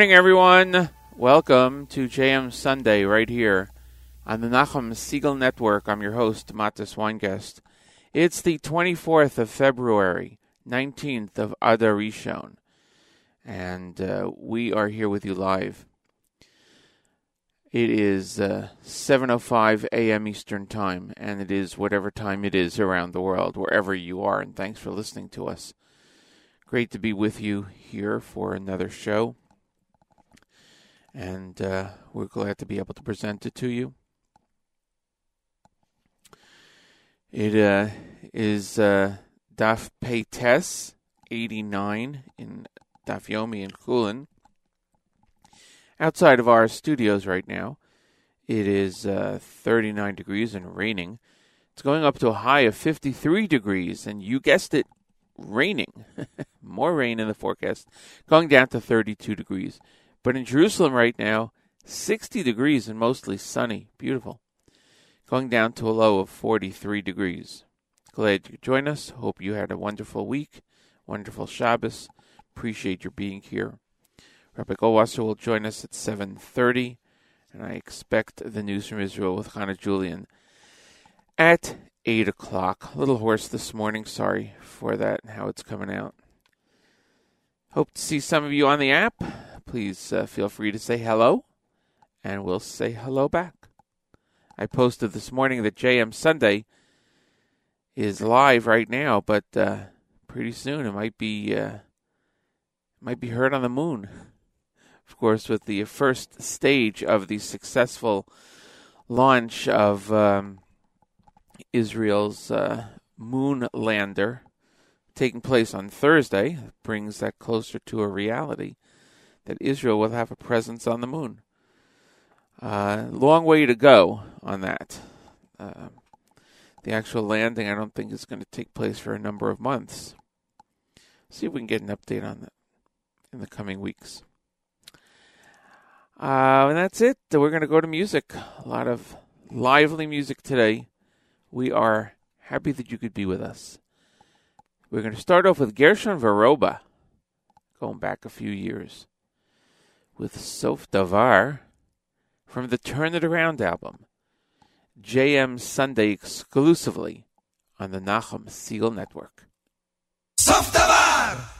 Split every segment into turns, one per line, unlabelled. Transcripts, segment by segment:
morning, everyone. Welcome to JM Sunday right here on the Nachum Segal Network. I'm your host, Matis Weingest. It's the 24th of February, 19th of Adar Rishon, and uh, we are here with you live. It is uh, 7:05 a.m. Eastern Time, and it is whatever time it is around the world, wherever you are. And thanks for listening to us. Great to be with you here for another show and uh, we're glad to be able to present it to you. It uh, is uh, Daf Peites 89 in Daf Yomi in Chullin. Outside of our studios right now, it is uh, 39 degrees and raining. It's going up to a high of 53 degrees, and you guessed it, raining. More rain in the forecast, going down to 32 degrees. But in Jerusalem right now, 60 degrees and mostly sunny. Beautiful. Going down to a low of 43 degrees. Glad you could join us. Hope you had a wonderful week, wonderful Shabbos. Appreciate your being here. Rabbi Goldwasser will join us at 7.30, and I expect the news from Israel with Hannah Julian at 8 o'clock. A little hoarse this morning. Sorry for that and how it's coming out. Hope to see some of you on the app please uh, feel free to say hello, and we'll say hello back. I posted this morning that JM Sunday is live right now, but uh, pretty soon it might be uh, might be heard on the moon. Of course, with the first stage of the successful launch of um, Israel's uh, moon lander taking place on Thursday, brings that closer to a reality that Israel will have a presence on the moon. Uh, long way to go on that. Uh, the actual landing, I don't think, is going to take place for a number of months. See if we can get an update on that in the coming weeks. Uh, and that's it. We're going to go to music. A lot of lively music today. We are happy that you could be with us. We're going to start off with Gershon Veroba, going back a few years with Sof Davar from the Turn It Around album, JM Sunday exclusively on the Nachum Segal Network. Sof Davar!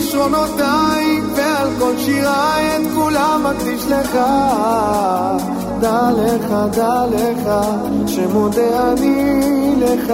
כישרונותיי ועל כל שיריי את כולם אקדיש לך. דע לך, דע לך, שמודה אני לך.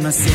yo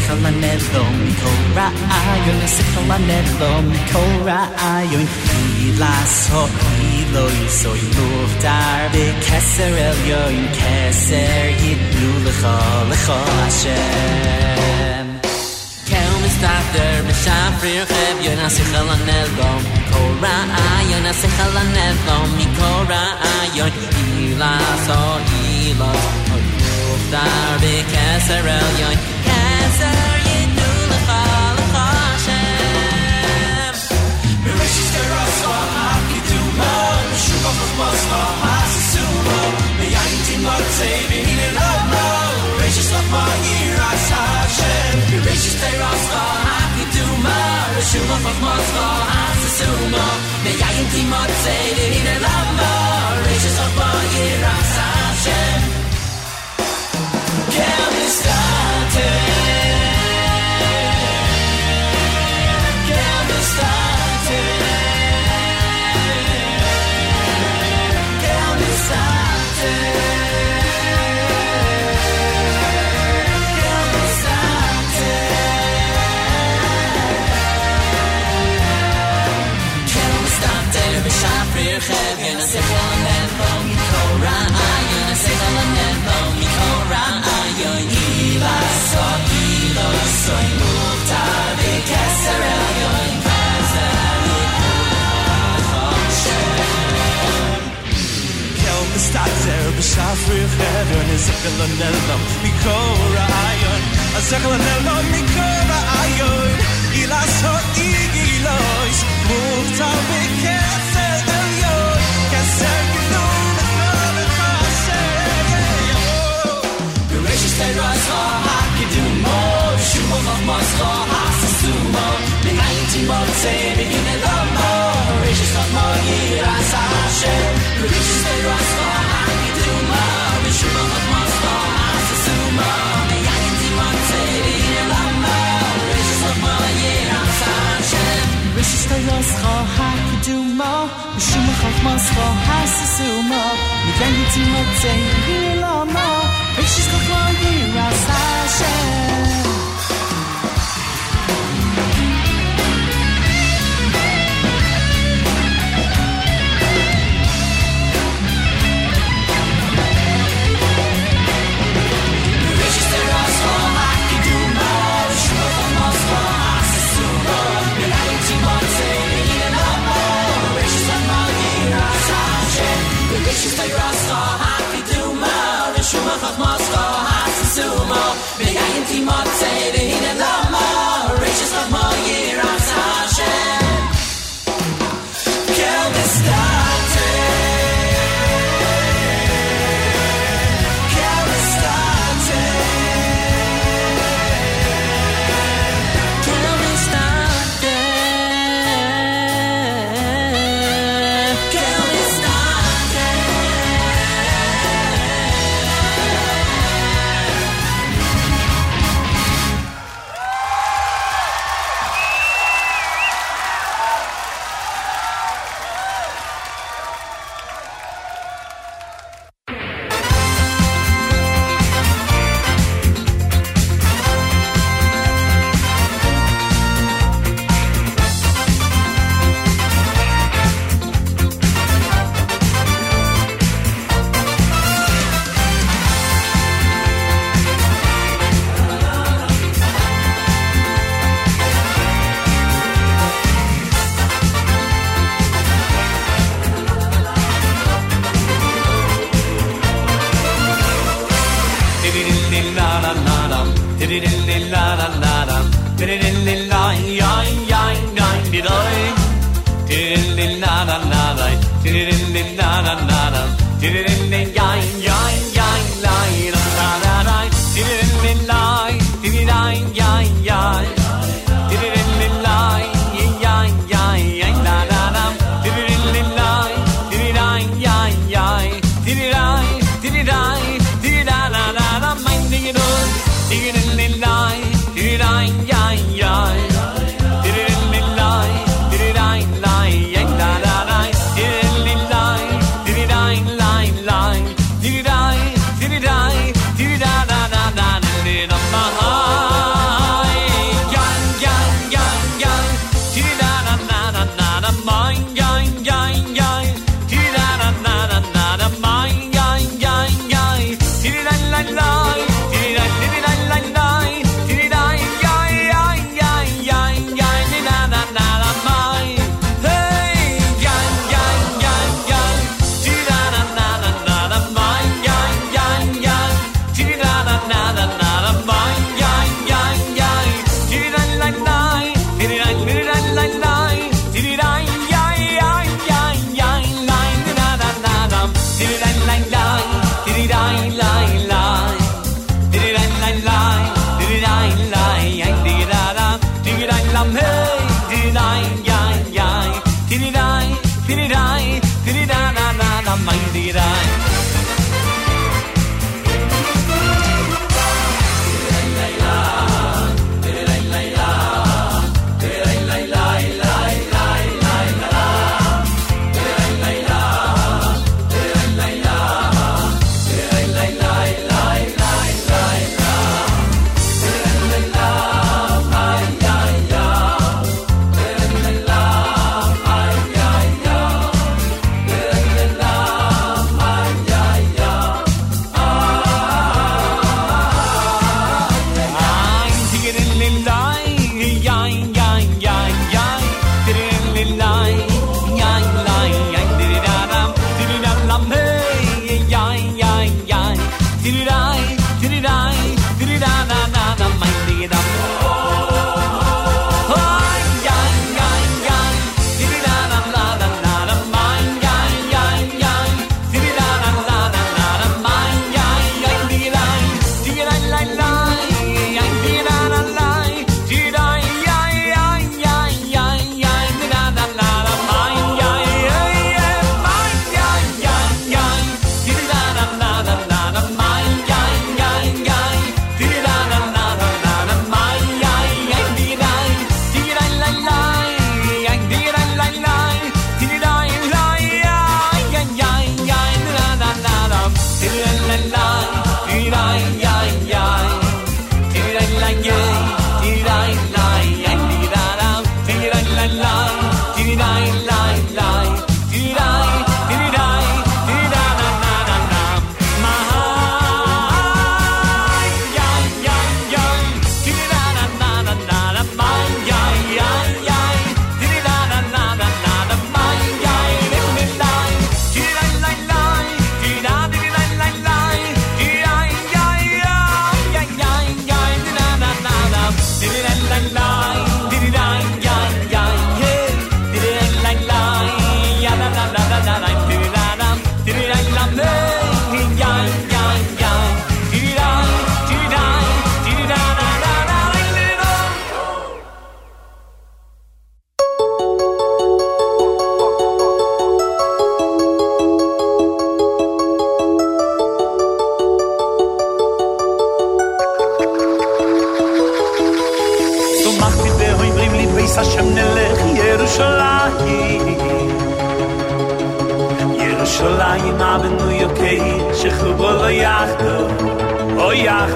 koyach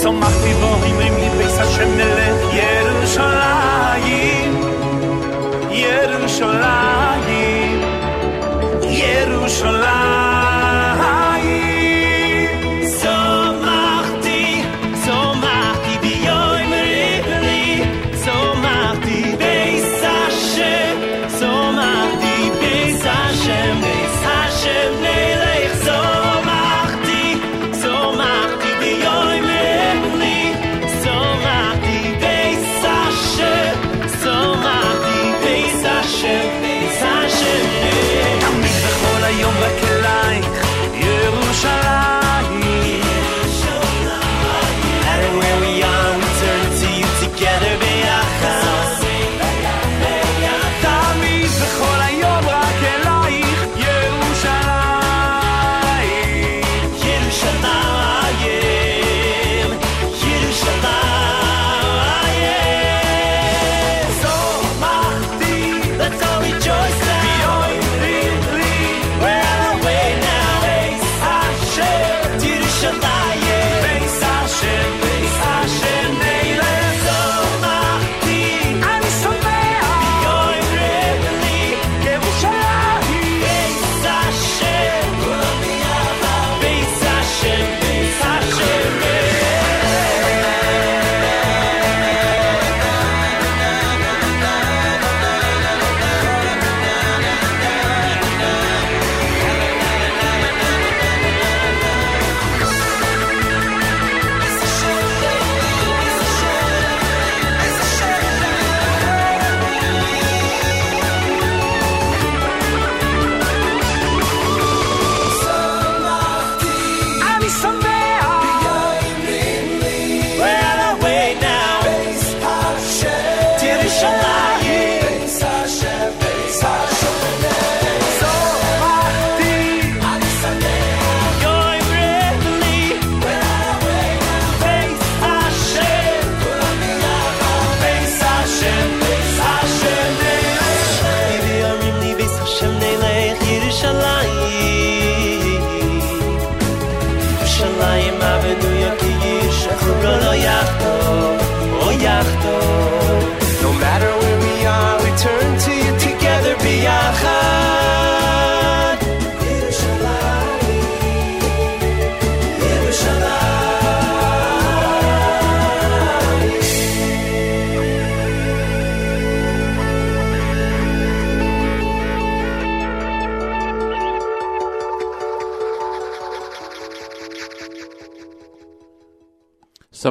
so macht di vo im im di besa shemele yerem shalayim yerem shalayim yerem shalayim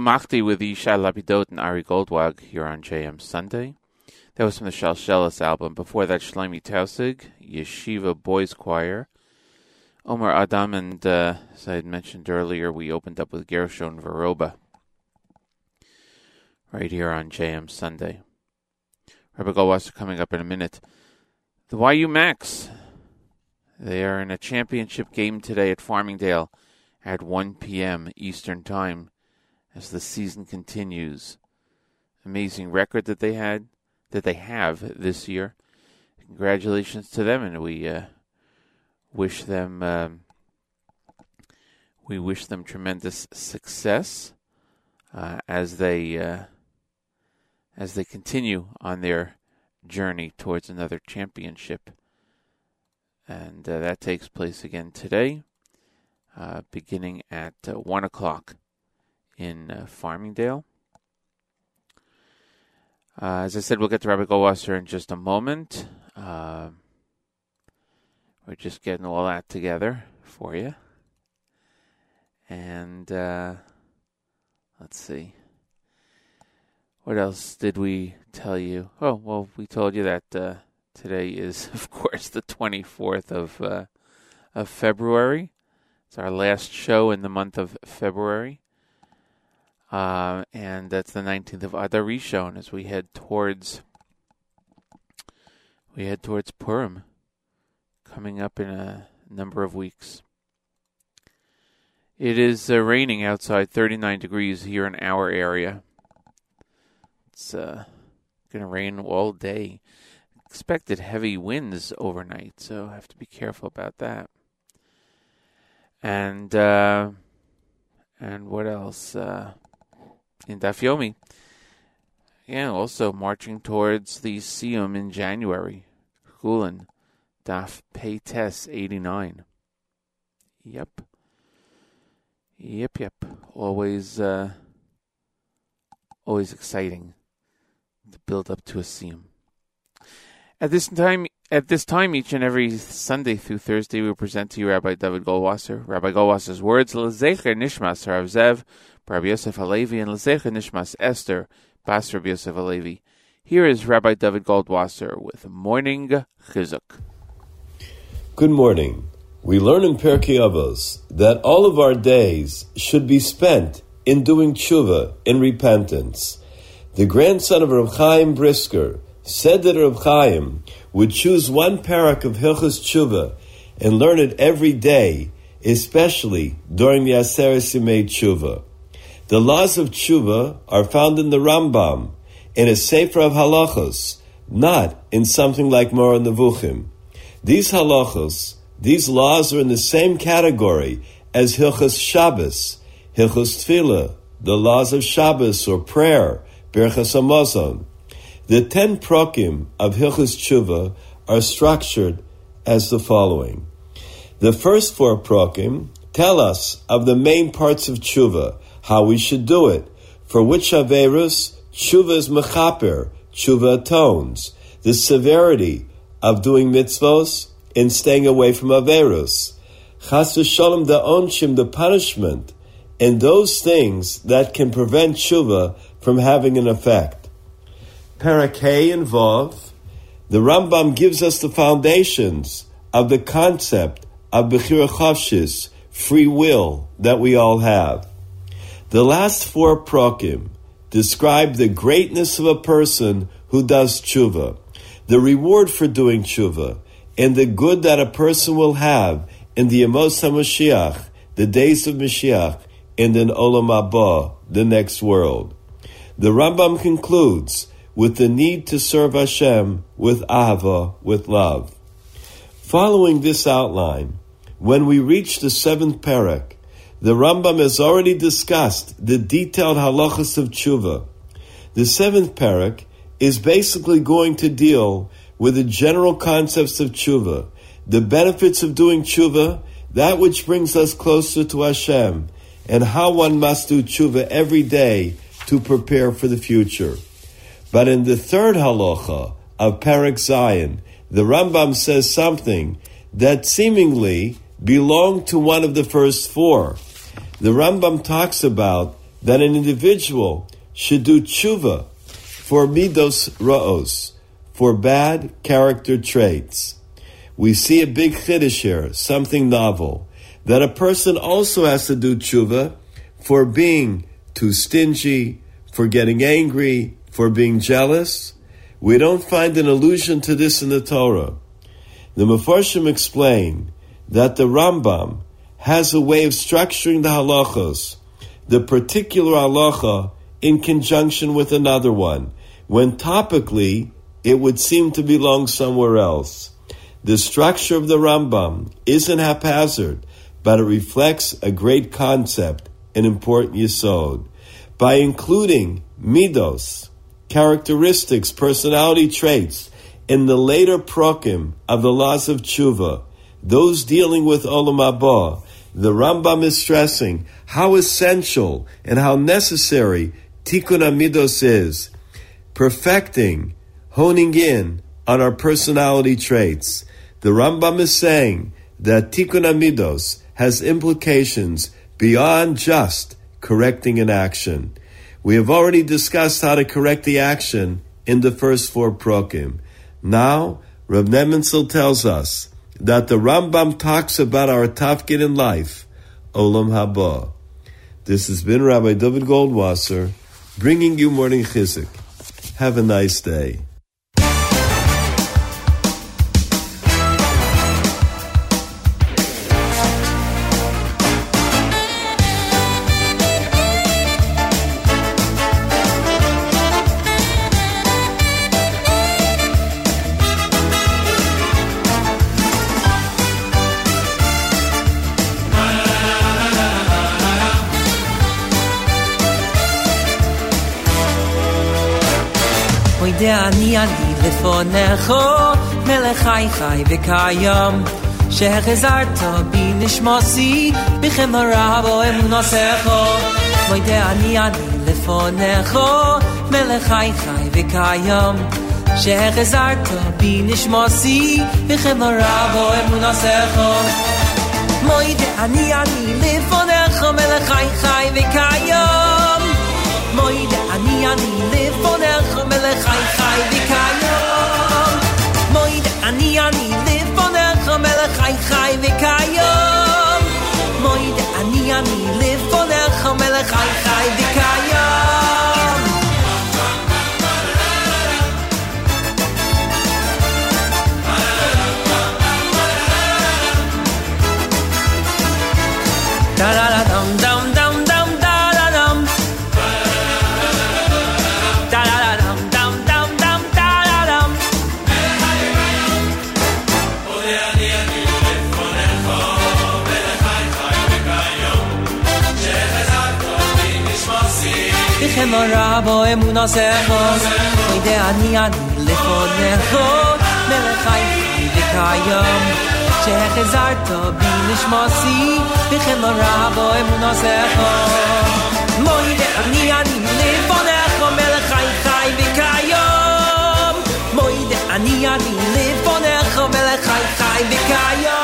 Samachti with Yishai Lapidot and Ari Goldwag here on JM Sunday. That was from the Shalshelis album. Before that, Shlomi Tausig, Yeshiva Boys Choir. Omar Adam, and uh, as I had mentioned earlier, we opened up with Gershon Veroba right here on JM Sunday. Rabbi Goldwasser coming up in a minute. The YU Macs, they are in a championship game today at Farmingdale at 1 p.m. Eastern Time as the season continues. Amazing record that they had, that they have this year. Congratulations to them, and we uh, wish them um, we wish them tremendous success uh, as they uh, as they continue on their journey towards another championship. And uh, that takes place again today, uh, beginning at uh, one o'clock in uh, Farmingdale. Uh, as I said, we'll get to Rabbi Goldwasser in just a moment. Uh, we're just getting all that together for you. And uh, let's see. What else did we tell you? Oh, well, we told you that uh, today is, of course, the 24th of, uh, of February. It's our last show in the month of February. Uh, and that's the 19th of Adar Rishon as we head towards we head towards Purim coming up in a number of weeks. It is uh, raining outside 39 degrees here in our area. It's uh, going to rain all day. Expected heavy winds overnight, so have to be careful about that. And uh, and what else? In Dafyomi. Yeah, also marching towards the Siyum in January. Chullin, Daf Peites 89. Yep. Yep, yep. Always, uh, always exciting to build up to a Siyum. At this time, at this time, each and every Sunday through Thursday, we present to you Rabbi David Goldwasser. Rabbi Goldwasser's words, Lezecher Nishmas Rav Zev, Rabbi Yosef Halevi, and Lezecher Nishmas Esther, Bas Rabbi Yosef Halevi. Here is Rabbi David Goldwasser with Morning Chizuk.
Good morning. We learn in Pirkei Avos that all of our days should be spent in doing tshuva, in repentance. The grandson of Reb Chaim Brisker said that Reb Chaim would choose one parak of Hilchas Tshuva and learn it every day, especially during the Aseret Yimei Tshuva. The laws of Tshuva are found in the Rambam, in a Sefer of Halachos, not in something like Moreh Nevuchim. These halachos, these laws are in the same category as Hilchas Shabbos, Hilchas Tefillah, the laws of Shabbos or prayer, Birchas Hamazon. The ten prokim of Hilchas Tshuva are structured as the following. The first four prokim tell us of the main parts of Tshuva, how we should do it, for which Averus Tshuva is mechaper, Tshuva atones, the severity of doing mitzvos and staying away from Averus. Chas v'shalom the onshim, the punishment, and those things that can prevent Tshuva from having an effect. Parakeh and Vav, the Rambam gives us the foundations of the concept of Bechira Chofshis free will that we all have. The last four prokim describe the greatness of a person who does tshuva, the reward for doing tshuva, and the good that a person will have in the Yemos HaMashiach, the days of Mashiach, and in Olam Haba, the next world. The Rambam concludes with the need to serve Hashem with ahava, with love. Following this outline, when we reach the seventh parak, the Rambam has already discussed the detailed halachas of tshuva. The seventh parak is basically going to deal with the general concepts of tshuva, the benefits of doing tshuva, that which brings us closer to Hashem, and how one must do tshuva every day to prepare for the future. But in the third halacha of Parak Zayin, the Rambam says something that seemingly belonged to one of the first four. The Rambam talks about that an individual should do tshuva for midos ra'os, for bad character traits. We see a big chiddush here, something novel, that a person also has to do tshuva for being too stingy, for getting angry, for being jealous. We don't find an allusion to this in the Torah. The Mefarshim explain that the Rambam has a way of structuring the halachos, the particular halacha in conjunction with another one, when topically it would seem to belong somewhere else. The structure of the Rambam isn't haphazard, but it reflects a great concept, an important yisod. By including midos, characteristics, personality traits, in the later prokim of the laws of tshuva, those dealing with olam haba, the Rambam is stressing how essential and how necessary tikkun hamidos is, perfecting, honing in on our personality traits. The Rambam is saying that tikkun hamidos has implications beyond just correcting an action. We have already discussed how to correct the action in the first four prokim. Now, Reb Nebenzahl tells us that the Rambam talks about our tafkid in life, Olam Haba. This has been Rabbi David Goldwasser bringing you morning chizuk. Have a nice day.
יודע אני אני לפונך מלך חי חי וקיים שהחזרת בי נשמוסי בחמרה בו אמונוסך מוידע אני אני לפונך מלך חי חי וקיים שהחזרת בי נשמוסי בחמרה בו אמונוסך מוידע אני אני לפונך מלך חי חי וקיים moide ani ani lefonech melech chai chai vikayom moide ani ani lefonech melech chai chai vikayom moide ani ani lefonech melech chai chai Bichem rabo emuna sechos Oide ani ani lefonecho Melech chai chai vikayom שהחזרת בי נשמוסי בכם רבו אמונו זכו מוידה אני אני לפונך מלך חי חי וכיום מוידה אני אני לפונך מלך חי חי וכיום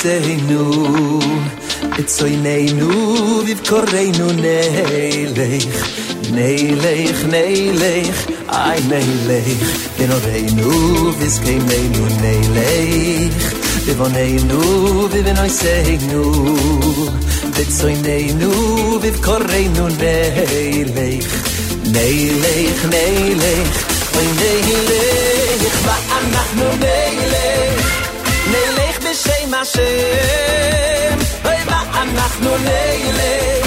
ובנויסנו בצויננו ובקורנו נלך נלך נלך איי נלך בנורינו וזקנינו נלך בבוננו ובנויסנו בצויננו ובקורנו נלך נלך נלך אוי נלך ואנחנו נלך נלך בשם השם אוי ואנחנו נלך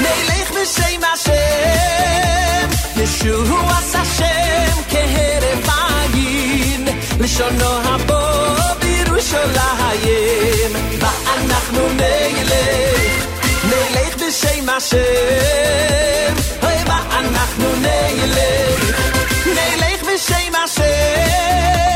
נלך בשם השם ישוע עשה שם כהרף עין לשונו הבא בירושלים ואנחנו נלך נלך בשם השם אוי ואנחנו נלך נלך בשם השם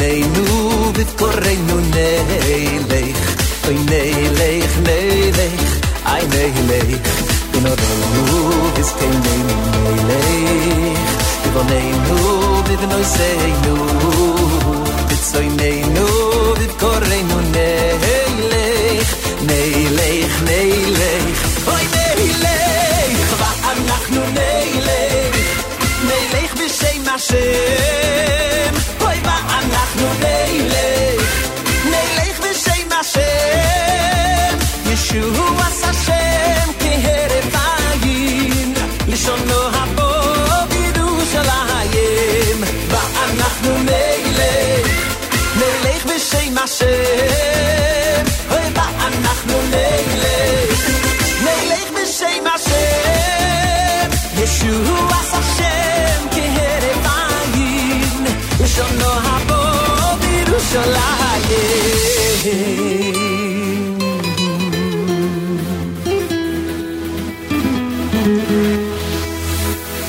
בצויננו ובקורנו נלך אוי נלך נלך איי נלך בנורינו וזקנינו נלך בבוננו ובנויסנו בצויננו ובקורנו נלך נלך נלך אוי נלך ואנחנו נלך נלך בשם השם אוי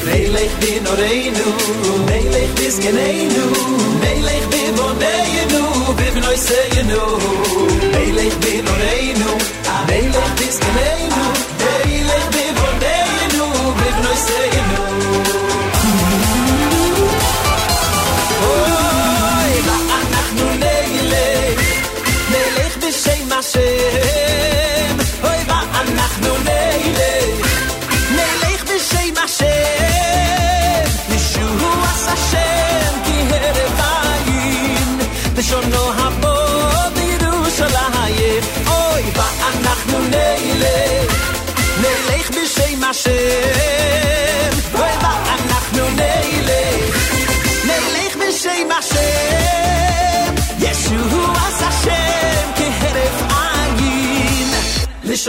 Nei
leik bin og reinu Nei leik bis
gen einu Nei leik bin Hey you do baby no say you know. Hey let me
no they know. I may not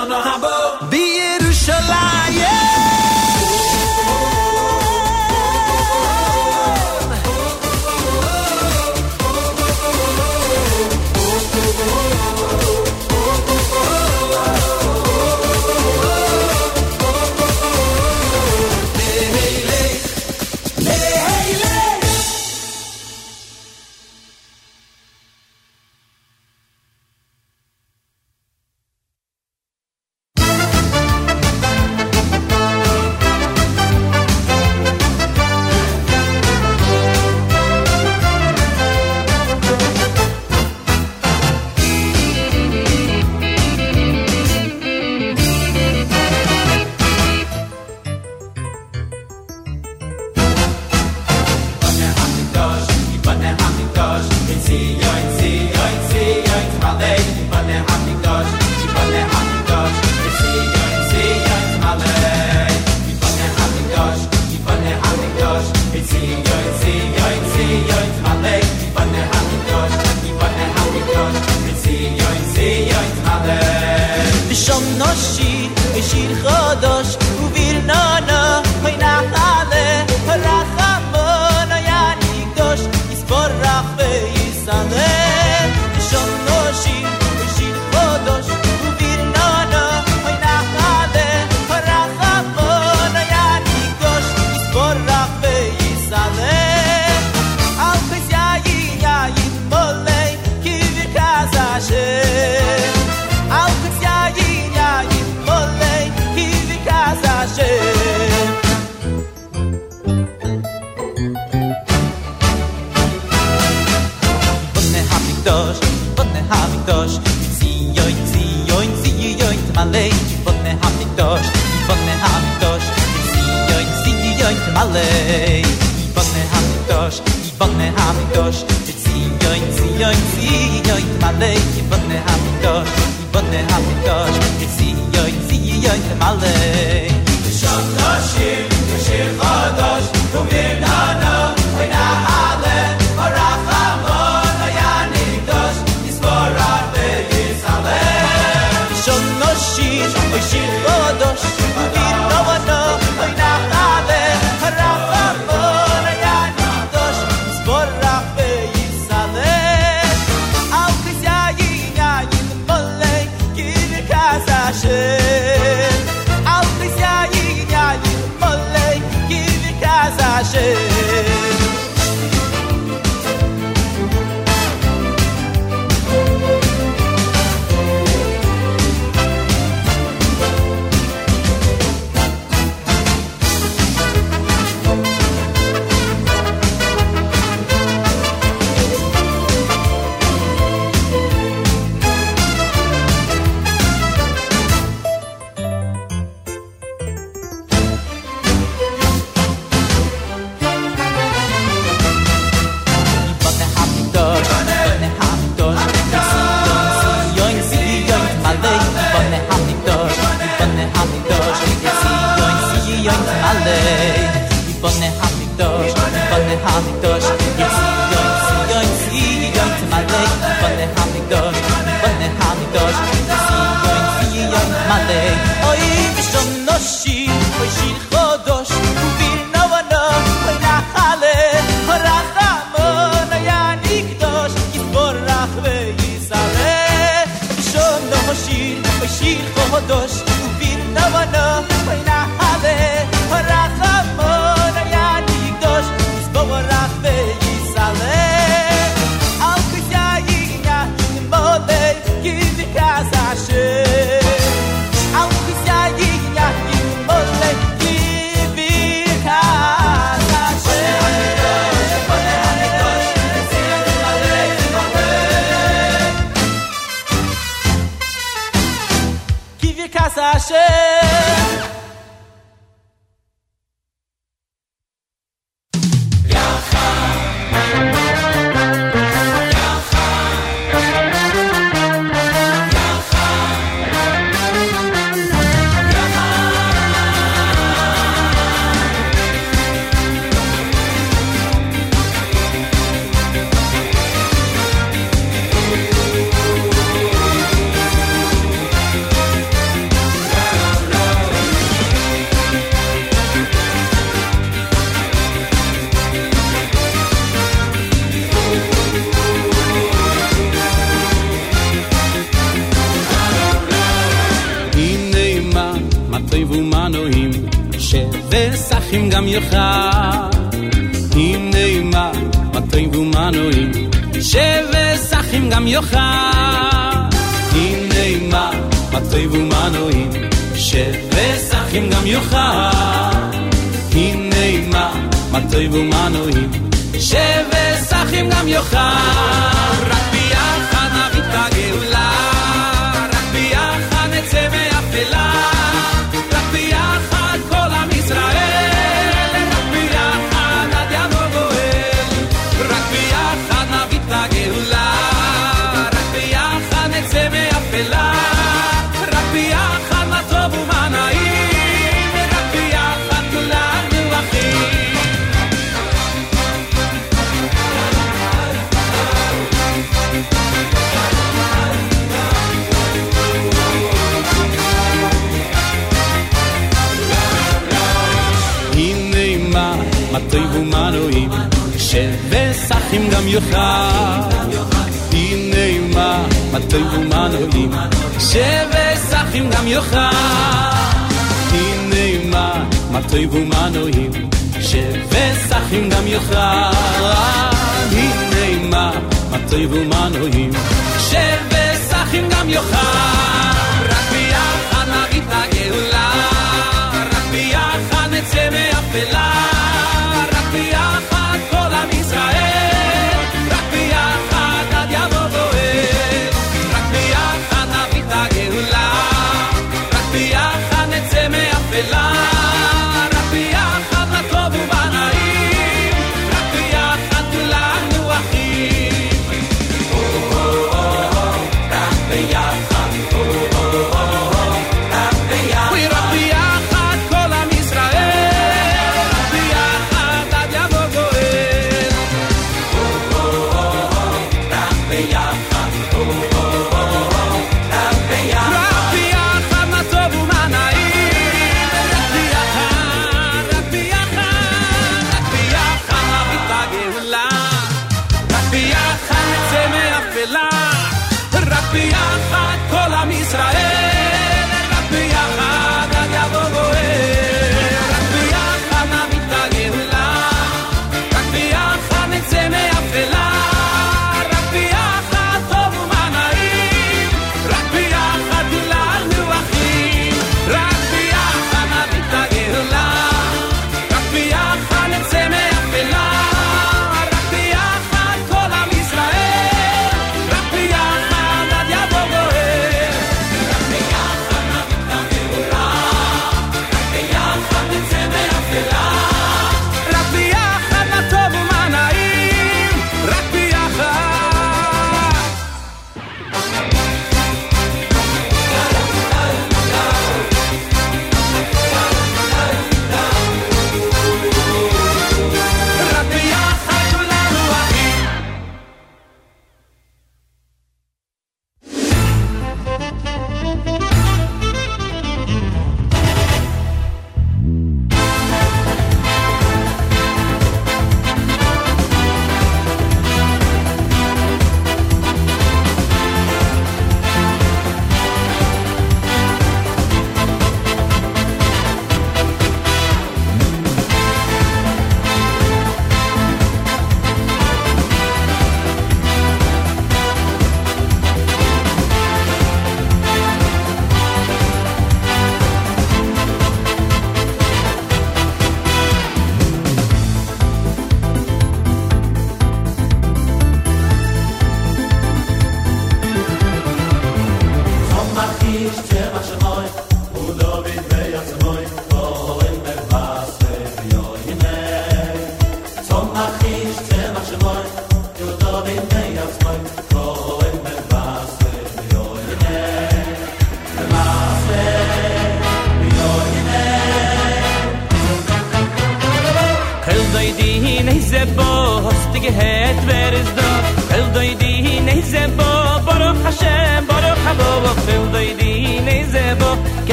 don't know how,
but.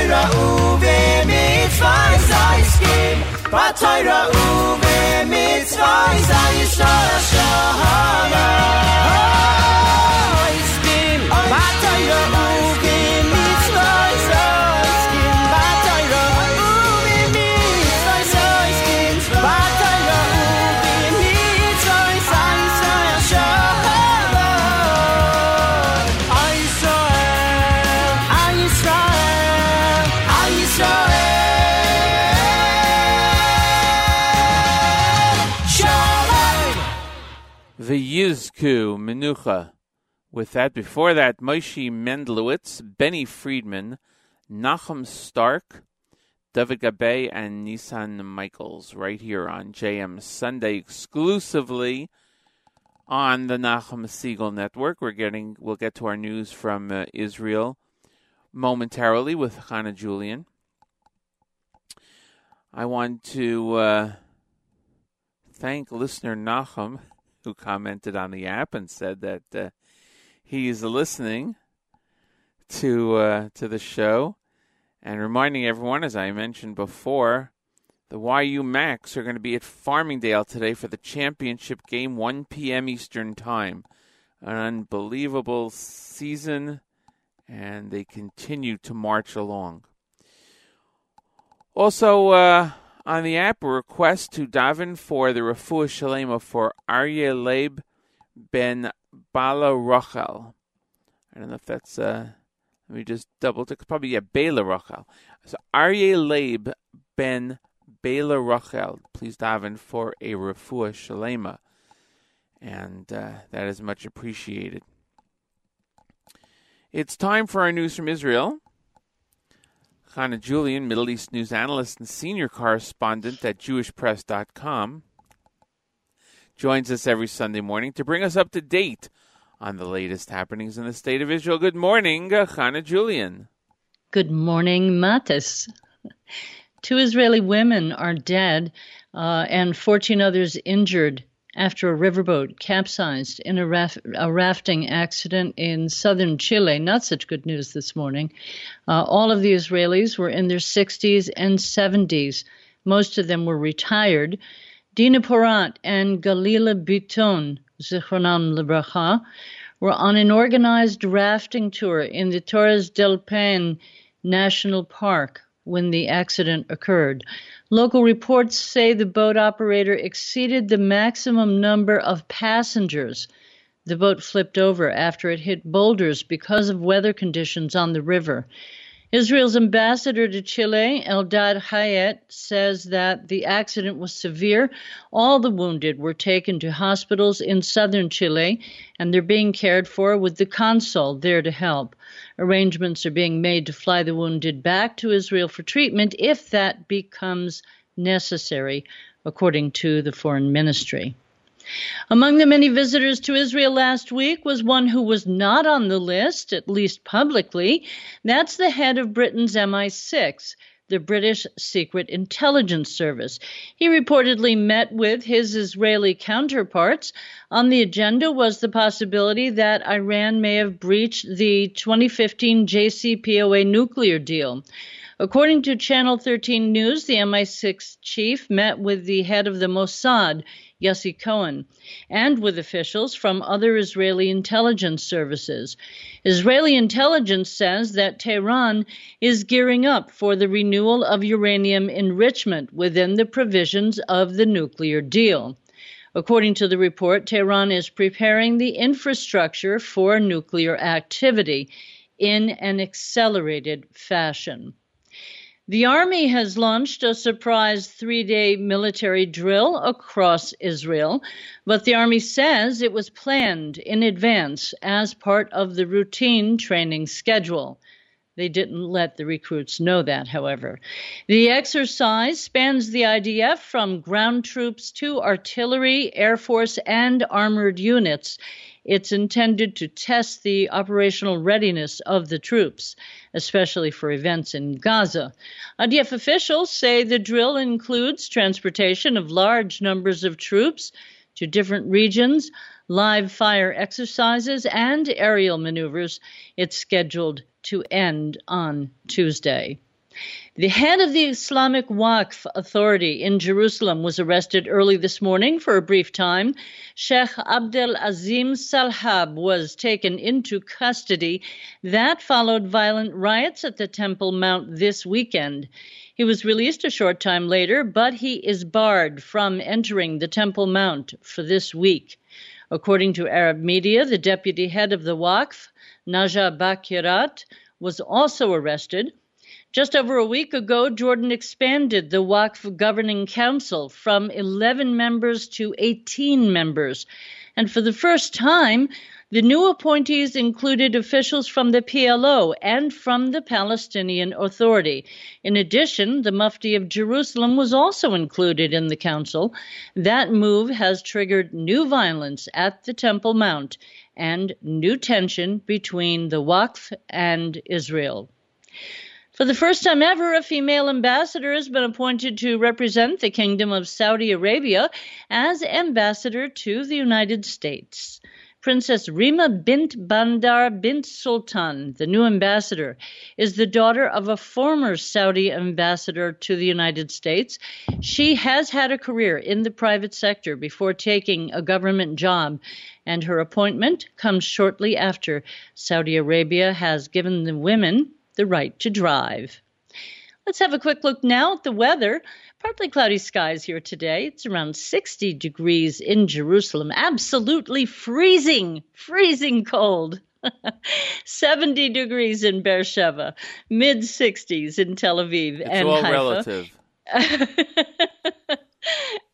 Batayra uve mitzvahs
Aiskim, Batayra uve mitzvahs Yisrael shalom Aiskim,
V'yizku Menucha. With that, before that, Moshe Mendelowitz, Benny Friedman, Nachum Stark, David Gabe, and Nissan Michaels, right here on JM Sunday, exclusively on the Nachum Segal Network. We're getting, we'll get to our news from uh, Israel momentarily with Hannah Julian. I want to uh, thank listener Nachum, who commented on the app and said that uh, he's listening to uh, to the show, and reminding everyone, as I mentioned before, the YU Macs are going to be at Farmingdale today for the championship game, 1 p.m. Eastern Time. An unbelievable season, and they continue to march along. Also, uh, on the app, a request to daven for the Refuah Shalema for Aryeh Leib ben Bala Rachel. I don't know if that's, uh, let me just double check. Probably, yeah, Bela Rachel. So Aryeh Leib ben Bela Rachel. Please daven for a Refuah Shalema. And uh, that is much appreciated. It's time for our news from Israel. Hannah Julian, Middle East news analyst and senior correspondent at JewishPress.com, joins us every Sunday morning to bring us up to date on the latest happenings in the state of Israel. Good morning, uh, Hannah Julian.
Good morning, Matis. Two Israeli women are dead uh, and 14 others injured after a riverboat capsized in a, a, rafting accident in southern Chile. Not such good news this morning. Uh, all of the Israelis were in their 60s and 70s. Most of them were retired. Dina Porat and Galila Biton, Zichronam Lebracha, were on an organized rafting tour in the Torres del Paine National Park when the accident occurred. Local reports say the boat operator exceeded the maximum number of passengers. The boat flipped over after it hit boulders because of weather conditions on the river. Israel's ambassador to Chile, Eldad Hayet, says that the accident was severe. All the wounded were taken to hospitals in southern Chile, and they're being cared for with the consul there to help. Arrangements are being made to fly the wounded back to Israel for treatment if that becomes necessary, according to the foreign ministry. Among the many visitors to Israel last week was one who was not on the list, at least publicly. That's the head of Britain's MI6. the British Secret Intelligence Service. He reportedly met with his Israeli counterparts. On the agenda was the possibility that Iran may have breached the 2015 JCPOA nuclear deal. According to Channel 13 News, the MI6 chief met with the head of the Mossad, Yossi Cohen, and with officials from other Israeli intelligence services. Israeli intelligence says that Tehran is gearing up for the renewal of uranium enrichment within the provisions of the nuclear deal. According to the report, Tehran is preparing the infrastructure for nuclear activity in an accelerated fashion. The Army has launched a surprise three day military drill across Israel, but the Army says it was planned in advance as part of the routine training schedule. They didn't let the recruits know that, however. The exercise spans the IDF from ground troops to artillery, air force, and armored units. It's intended to test the operational readiness of the troops, especially for events in Gaza. IDF officials say the drill includes transportation of large numbers of troops to different regions, live fire exercises, and aerial maneuvers. It's scheduled to end on Tuesday. The head of the Islamic Waqf Authority in Jerusalem was arrested early this morning for a brief time. Sheikh Abdel Azim Salhab was taken into custody. That followed violent riots at the Temple Mount this weekend. He was released a short time later, but he is barred from entering the Temple Mount for this week. According to Arab media, the deputy head of the Waqf, Najah Bakirat, was also arrested. Just over a week ago, Jordan expanded the Waqf Governing Council from 11 members to 18 members. And for the first time, the new appointees included officials from the PLO and from the Palestinian Authority. In addition, the Mufti of Jerusalem was also included in the council. That move has triggered new violence at the Temple Mount and new tension between the Waqf and Israel. For the first time ever, a female ambassador has been appointed to represent the Kingdom of Saudi Arabia as ambassador to the United States. Princess Rima bint Bandar bint Sultan, the new ambassador, is the daughter of a former Saudi ambassador to the United States. She has had a career in the private sector before taking a government job, and her appointment comes shortly after Saudi Arabia has given the women the right to drive. Let's have a quick look now at the weather. Partly cloudy skies here today. It's around 60 degrees in Jerusalem. Absolutely freezing, freezing cold. 70 degrees in Beersheba, mid 60s in Tel Aviv
It's
and
all
Haifa.
relative.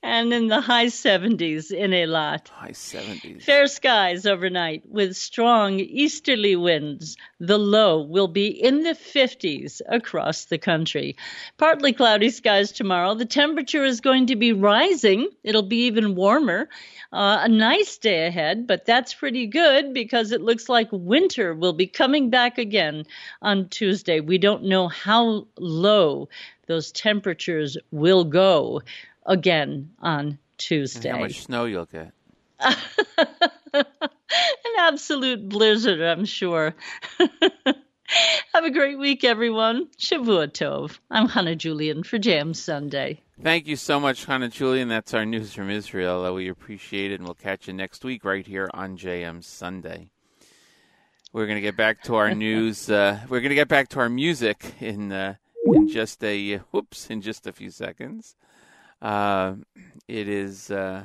and in the high 70s in Eilat.
High 70s.
Fair skies overnight with strong easterly winds. The low will be in the 50s across the country. Partly cloudy skies tomorrow. The temperature is going to be rising. It'll be even warmer. Uh, a nice day ahead, but that's pretty good because it looks like winter will be coming back again on Tuesday. We don't know how low those temperatures will go again on
And
Tuesday.
how much snow you'll get.
An absolute blizzard, I'm sure. Have a great week, everyone. Shavua Tov. I'm Hannah Julian for Jam Sunday.
Thank you so much, Hannah Julian. That's our news from Israel. Uh, we appreciate it, and we'll catch you next week right here on JM Sunday. We're going to get back to our news. Uh, we're going to get back to our music in uh, in just a whoops in just a few seconds. Uh, it is uh,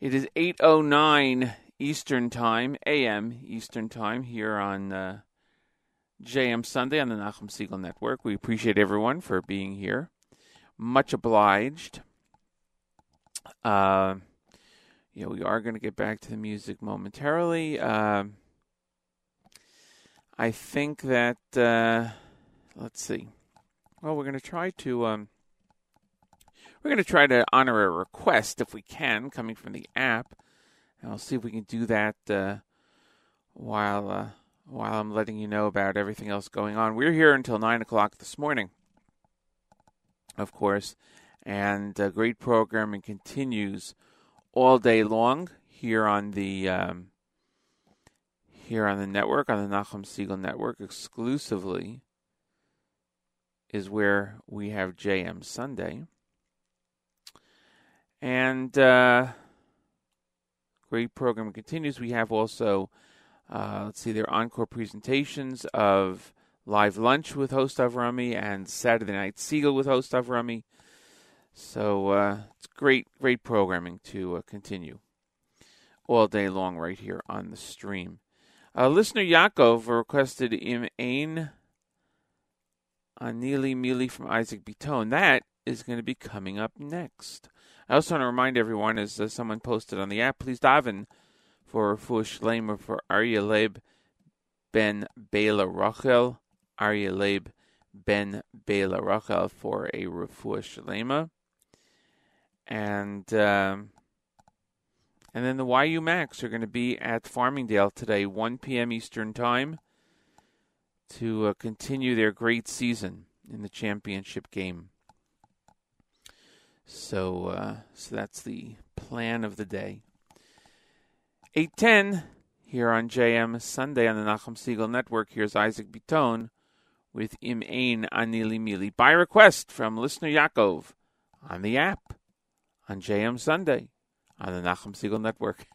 it is eight oh nine Eastern Time, a.m. Eastern Time here on uh, JM Sunday on the Nachum Segal Network. We appreciate everyone for being here. Much obliged. Uh, yeah, we are going to get back to the music momentarily. Um I think that uh, let's see. Well, we're going to try to um, we're going to try to honor a request if we can, coming from the app. And I'll see if we can do that uh, while uh, while I'm letting you know about everything else going on. We're here until nine o'clock this morning. of course. And uh, great programming continues all day long here on the um, here on the network on the Nachum Segal network exclusively is where we have JM Sunday. And uh, great program continues. We have also, uh, let's see, there are encore presentations of live lunch with host Avrami and Saturday Night Siegel with host Avrami. So uh, it's great, great programming to uh, continue all day long right here on the stream. Uh, listener Yaakov requested Im Ein Anili Mili from Isaac Bitone. That is going to be coming up next. I also want to remind everyone, as uh, someone posted on the app, please daven for Refuah Shleima for Arya Leib ben Bela Rachel. Arya Leib ben Bela Rachel for a Refuah Shleima. And um, and then the YU Macs are going to be at Farmingdale today, 1 p.m. Eastern Time, to uh, continue their great season in the championship game. So, uh, so that's the plan of the day. 810 here on JM Sunday on the Nachum Segal Network. Here's Isaac Bitone with Im Ein Anili Mili by request from listener Yaakov on the app on JM Sunday on the Nachum Segal Network.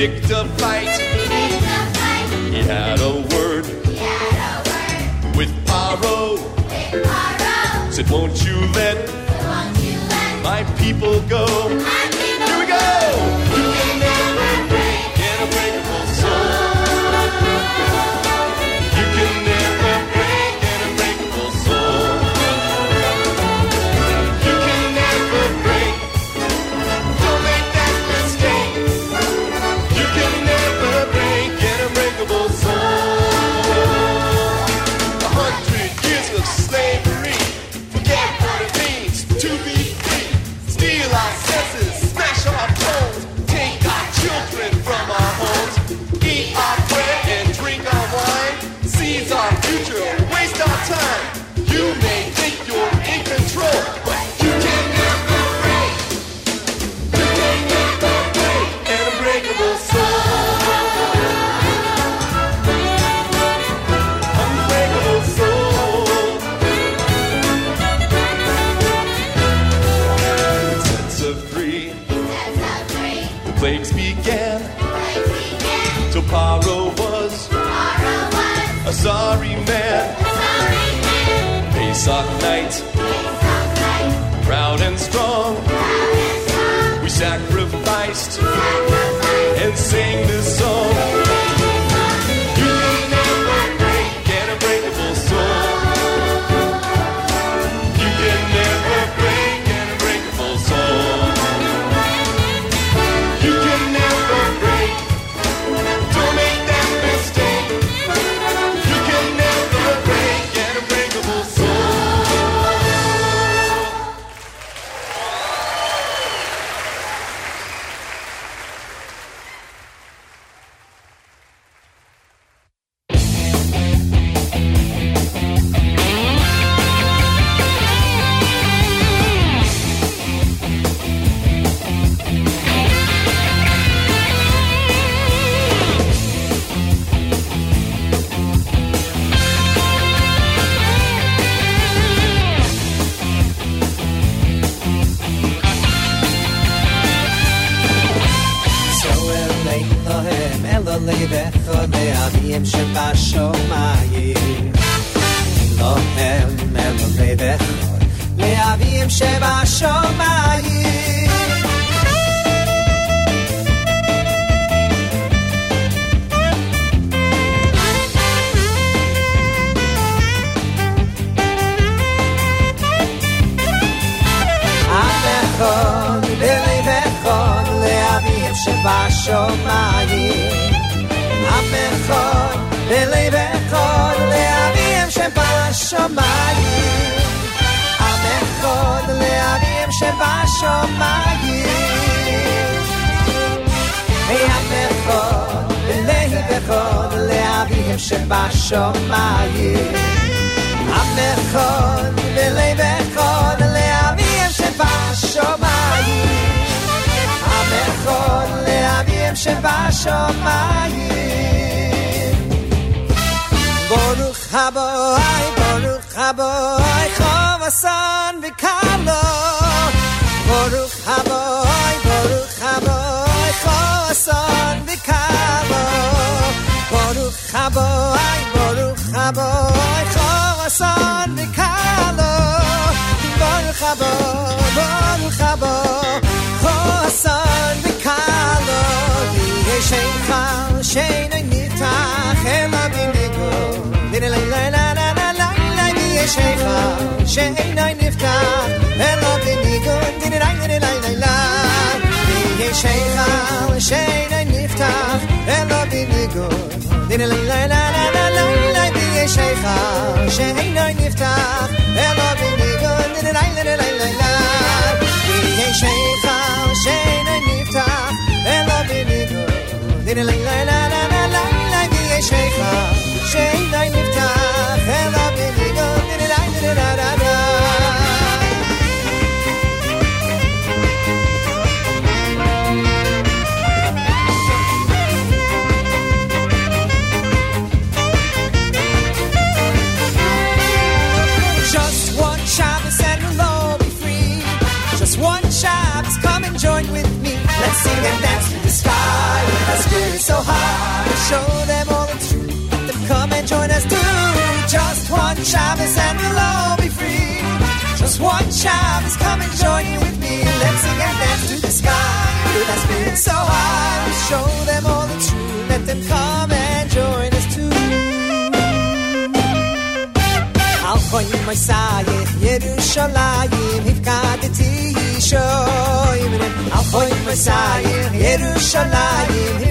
picked a fight. Picked a fight. He, had a he had a word. With Paro. With Paro. Said, won't you let, won't you let my people go? dark night. vašo mají. A ben chod, leavim šem vašo mají. A
leavim šem vašo mají. A ben chod, leavim šem vašo mají. A ben chod, leavim šem vašo میشه باش آمی برو خبای برو خبای خواب سان بکارلا برو خبای برو خبای خواب سان بکارلا برو خبای برو خبای خواب سان بکارلا برو خبای برو خبای בשר וקלורי יש איכה שאיני נפתח אלא בנגו לה לה לה לה לה לה לה לה יש איכה שאיני נפתח אלא בנגו לה לה לה לה לה לה יש איכה שאיני נפתח אלא בנגו לה לה לה לה לה לה לה יש איכה שאיני נפתח אלא בנגו לה לה לה לה לה לה יש איכה אלו בניגוד דיני לי לי לי לי לי Just Sing and dance through the sky with our spirits so high. We'll show them all it's true. Let them come and join us too. Just one Shabbos and we'll all be free. Just one Shabbos, come and join with me. Let's sing and dance through the sky with our spirits so high. We'll show them all it's true. Let them come and join us too. Al koy my saye Yerushalayim hifkadeti shoyn in it a folye mesaye hir shalay in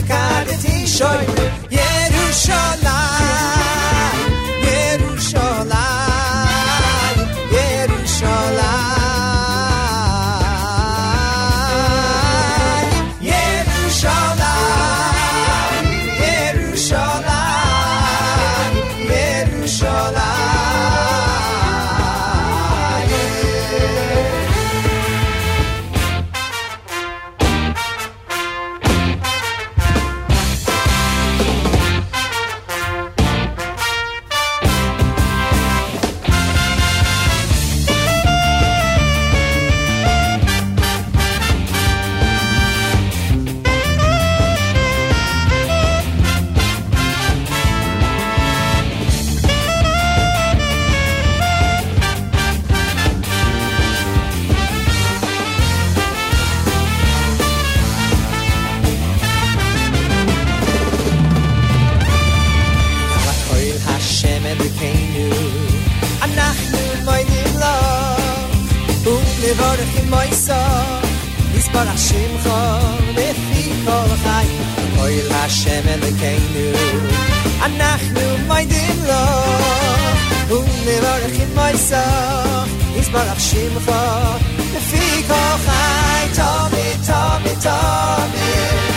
שמחו לפי כל חי קויל השם אלוקינו אנחנו מוידים לו ולבורך עם מויסו יסברך שמחו לפי כל חי תומי תומי תומי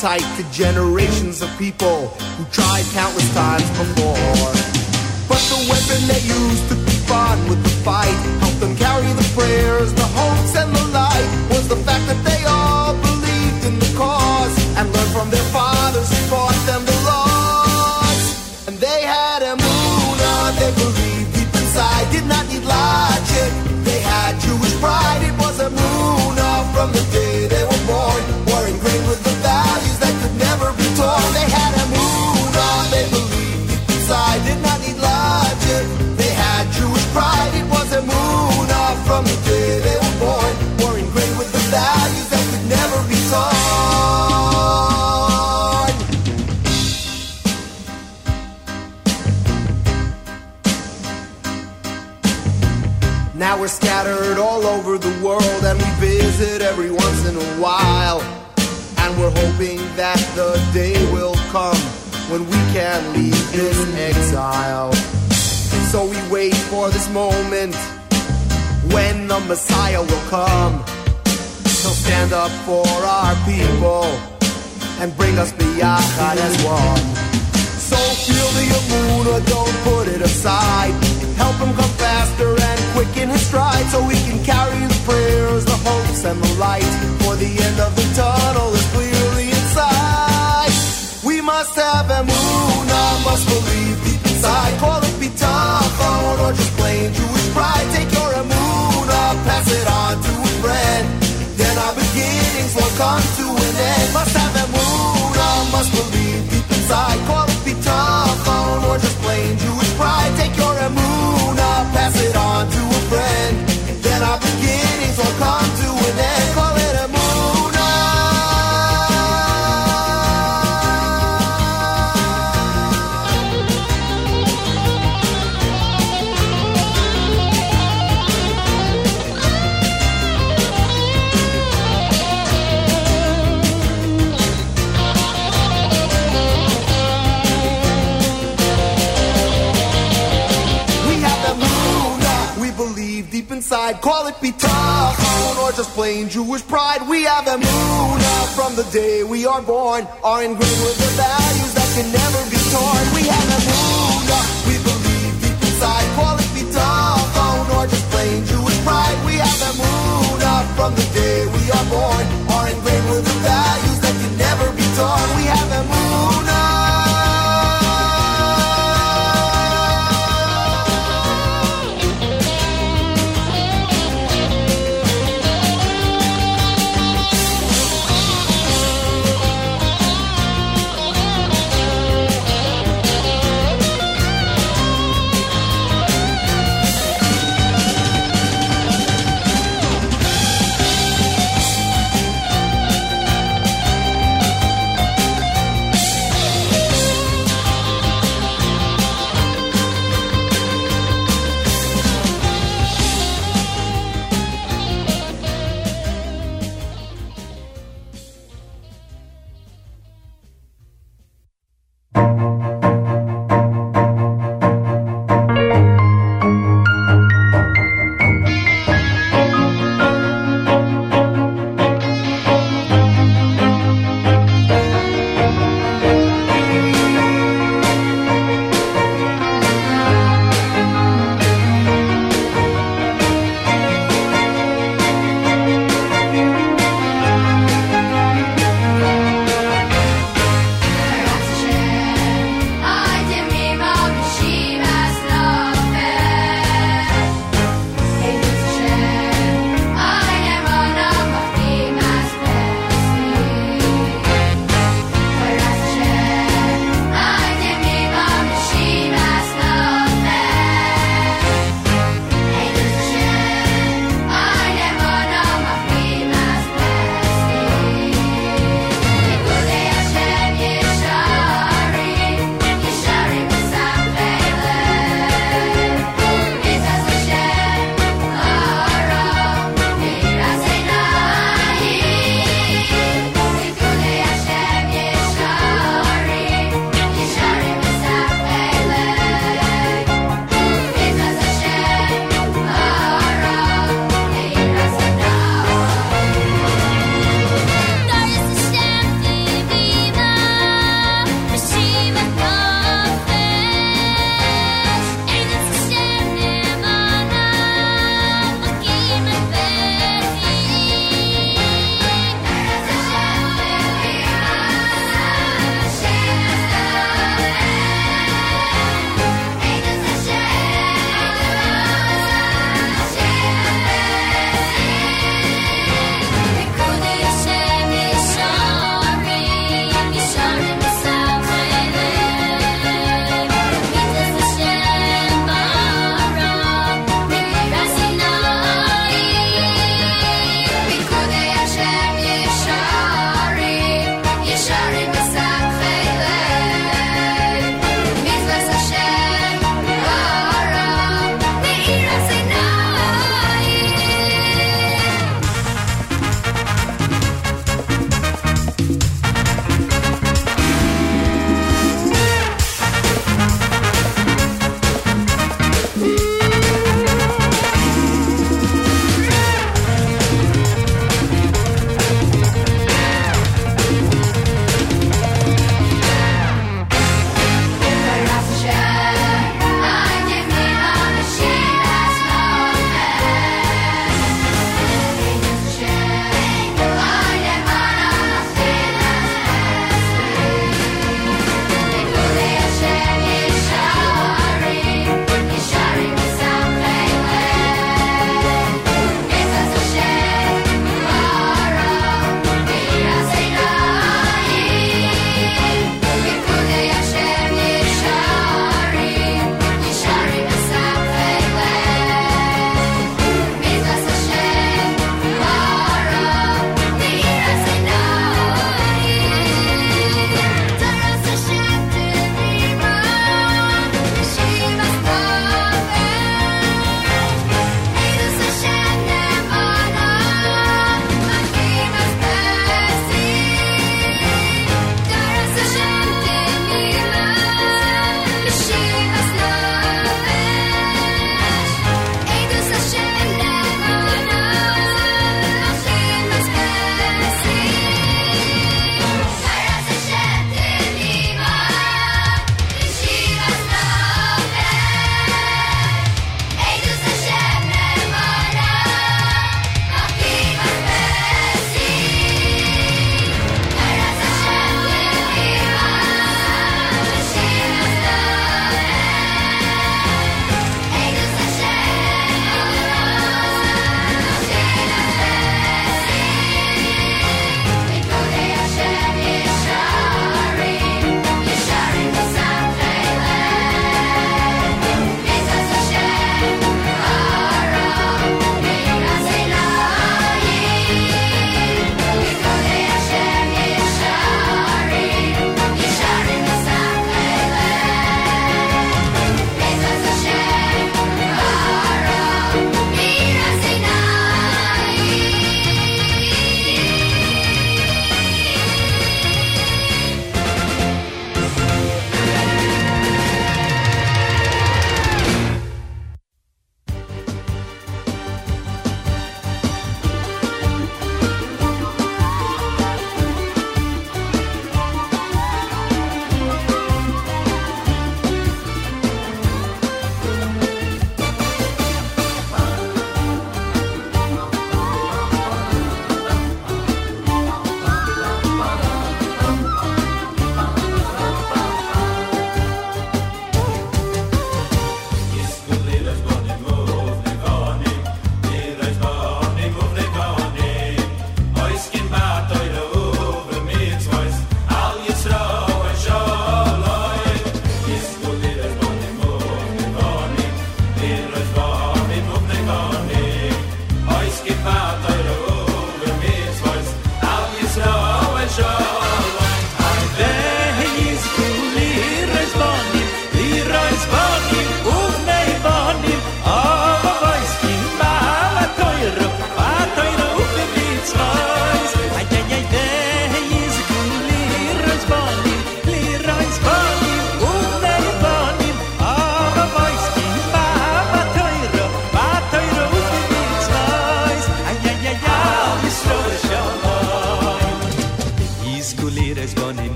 tight to generations of people who tried countless times before. But the weapon they used to keep on with the fight helped them carry the prayers, the hopes, and the light was the fact that they all believed in the cause and learned from their fathers who taught them the laws. And they had a moon on they believed deep inside, did not need logic. They had Jewish pride, the Messiah will come. He'll stand up for our people and bring us biyachad as one. So feel the Amunah, don't put it aside. Help him come faster and quicken his stride so we can carry the prayers, the hopes, and the light. For the end of the tunnel is clearly inside. We must have Amunah, must believe deep inside. Call it bitachon or oh, just plain Jewish pride. Take your Amunah, pass it on to a friend. Then our beginnings will come to an end. Must have Amunah, must believe deep inside. Call it bitachon or just plain Jewish pride. Take your Amunah, pass it on Call it bitachon or just plain Jewish pride. We have Amunah from the day we are born. Are ingrained with the values that can never be torn. We have Amunah, we believe deep inside. Call it bitachon or just plain Jewish pride. We have Amunah from the day we are born. Are ingrained with the values that can never be torn. We have Amunah.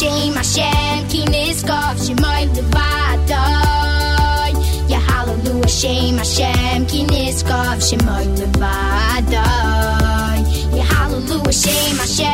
Shem Hashem, ki nizkov, shemoy levadoy. Yeah, hallelujah, Shem Hashem, ki nizkov, shemoy levadoy. Yeah, hallelujah, Shem Hashem.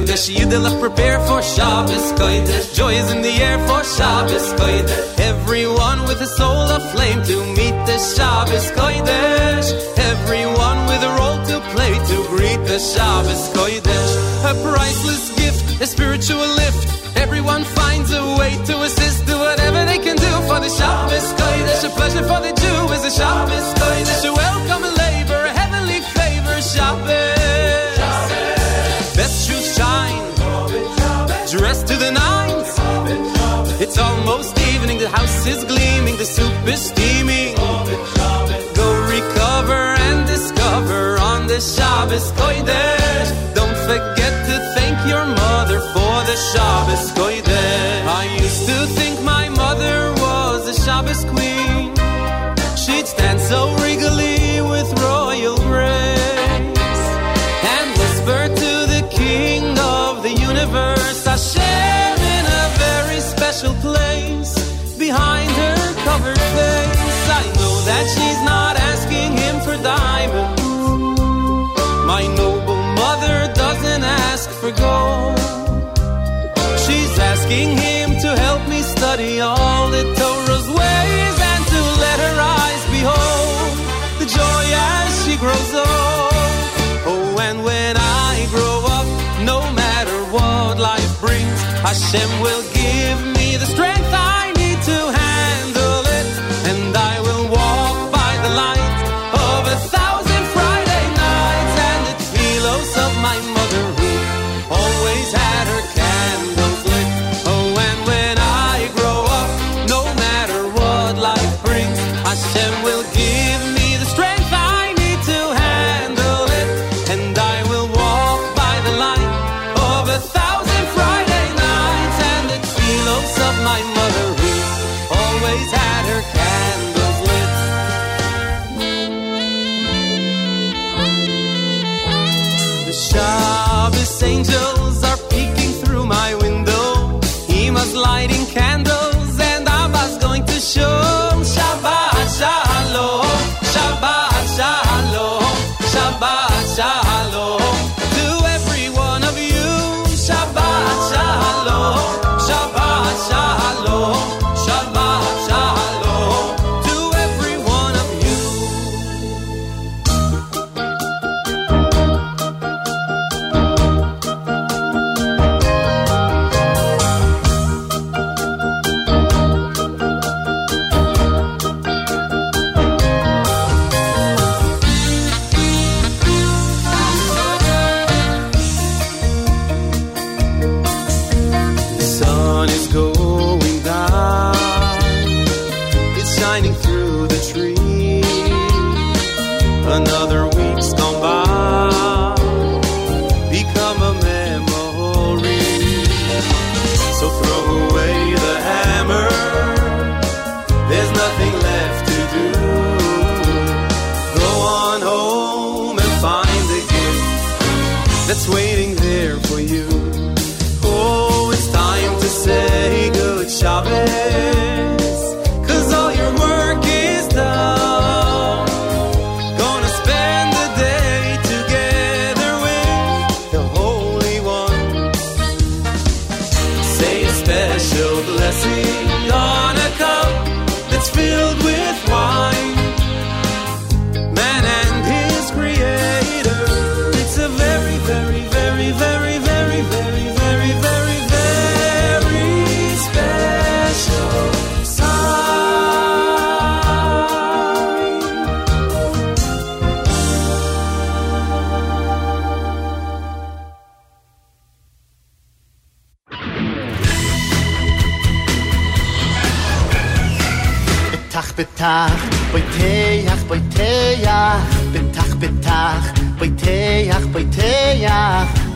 Kodesh Yidelach prepare for Shabbos. Kodesh Joy is in the air for Shabbos. Kodesh Everyone with a soul aflame to meet the Shabbos. Kodesh Everyone with a role to play to greet the Shabbos. Kodesh A priceless gift, a spiritual lift. Everyone finds a way to assist Do whatever they can do for the Shabbos. Kodesh A pleasure for the Jew is a Shabbos. Kodesh almost evening, the house is gleaming, the soup is steaming. Go recover and discover on the Shabbos
Koidesh.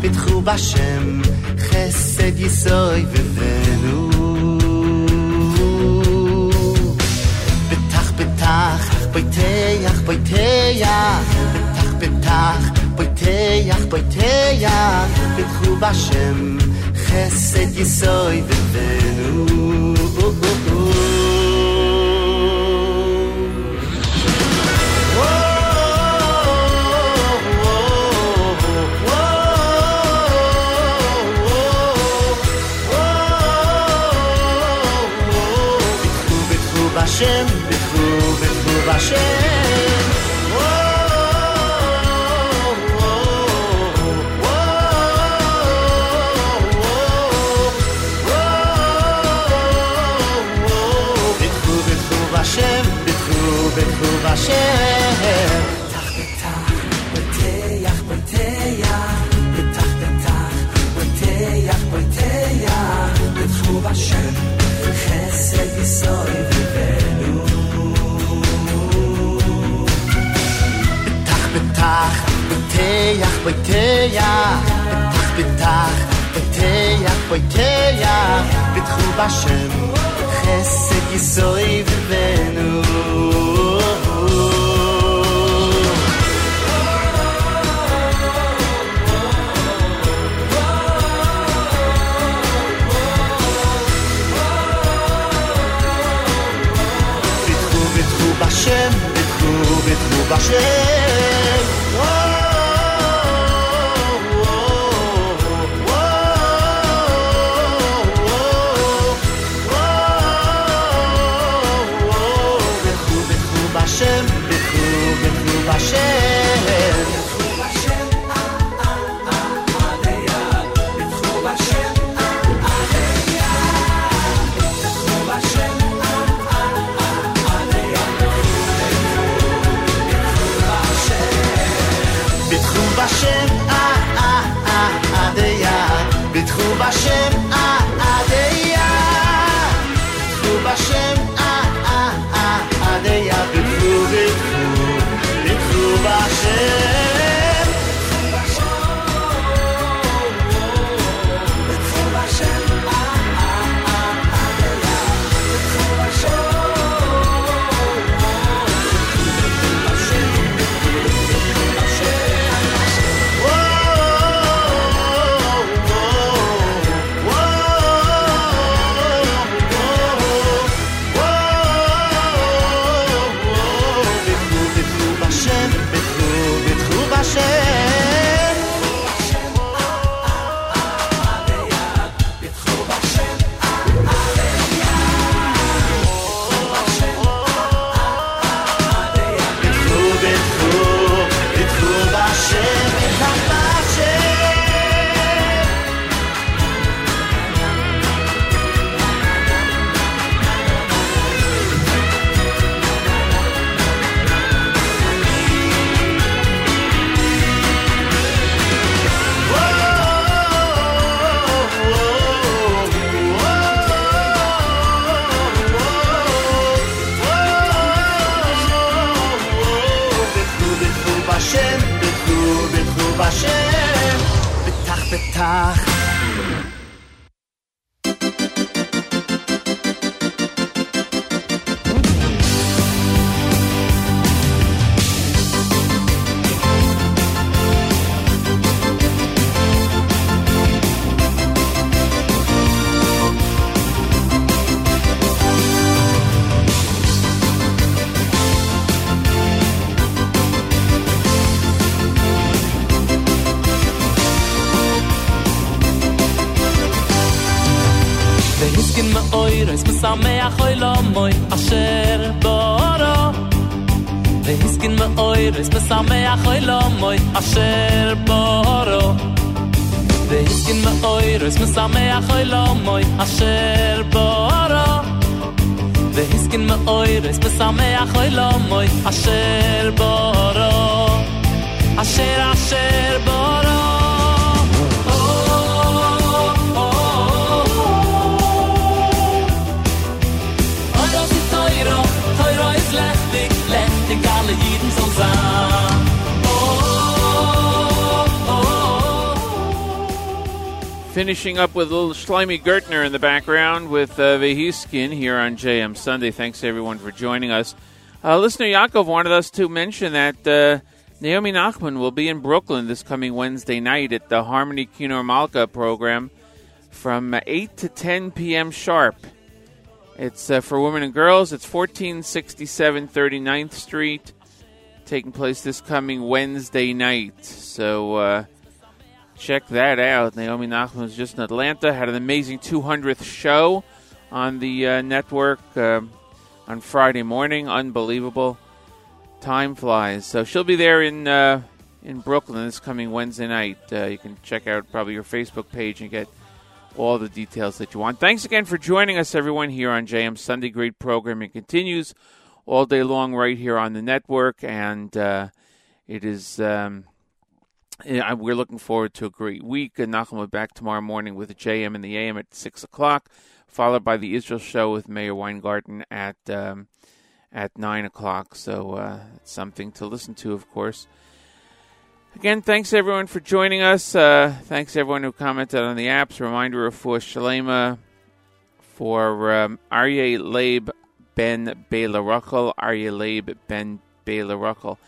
פיתחו בשם חסד יסוי ובנו. בטח בטח, בויתח בויתח, בטח בטח, בויתח בויתח, פיתחו בשם חסד יסוי ובנו. Hashem, B'tchu, B'tchu Hashem. B'tchu, B'tchu Hashem, B'tchu, B'tchu Hashem.
Poiteia, betach betach Poiteia, poiteia, betchu bashem Chesed yisoi vivenu
Ba-shem, bit-ru,
bit-ru, בשל Tag. אוי לא מוי אשר בורו והסכין מאוירס משמח אוי לא מוי אשר בורו והסכין מאוירס משמח אוי לא מוי אשר בורו אשר אשר בורו Euro
Finishing up with a little Shloime Gertner in the background with uh, Vehiskin here on JM Sunday. Thanks everyone for joining us. Uh, listener Yaakov wanted us to mention that uh, Naomi Nachman will be in Brooklyn this coming Wednesday night at the Harmony Kinor Malka program from 8 to 10 p.m. sharp. It's uh, for women and girls. It's 1467 39th Street, taking place this coming Wednesday night. So uh, check that out. Naomi Nachman was just in Atlanta, had an amazing 200th show on the uh, network. Uh, on Friday morning. Unbelievable. Time flies. So she'll be there in uh, in Brooklyn this coming Wednesday night. Uh, you can check out probably your Facebook page and get all the details that you want. Thanks again for joining us, everyone, here on JM Sunday. Great programming continues all day long right here on the network, and uh, it is. Um, we're looking forward to a great week. And Nachum will be back tomorrow morning with JM and the AM at six o'clock, followed by the Israel show with Meir Weingarten at um, at nine o'clock. So uh, it's something to listen to, of course. Again, thanks everyone for joining us. Uh, thanks everyone who commented on the apps. Reminder of for Shalema for um, Aryeh Leib Ben Beilarachel. Aryeh Leib Ben Beilarachel.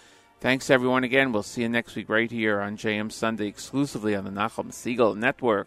Thanks everyone again. We'll see you next week right here on JM Sunday exclusively on the Nachum Segal Network.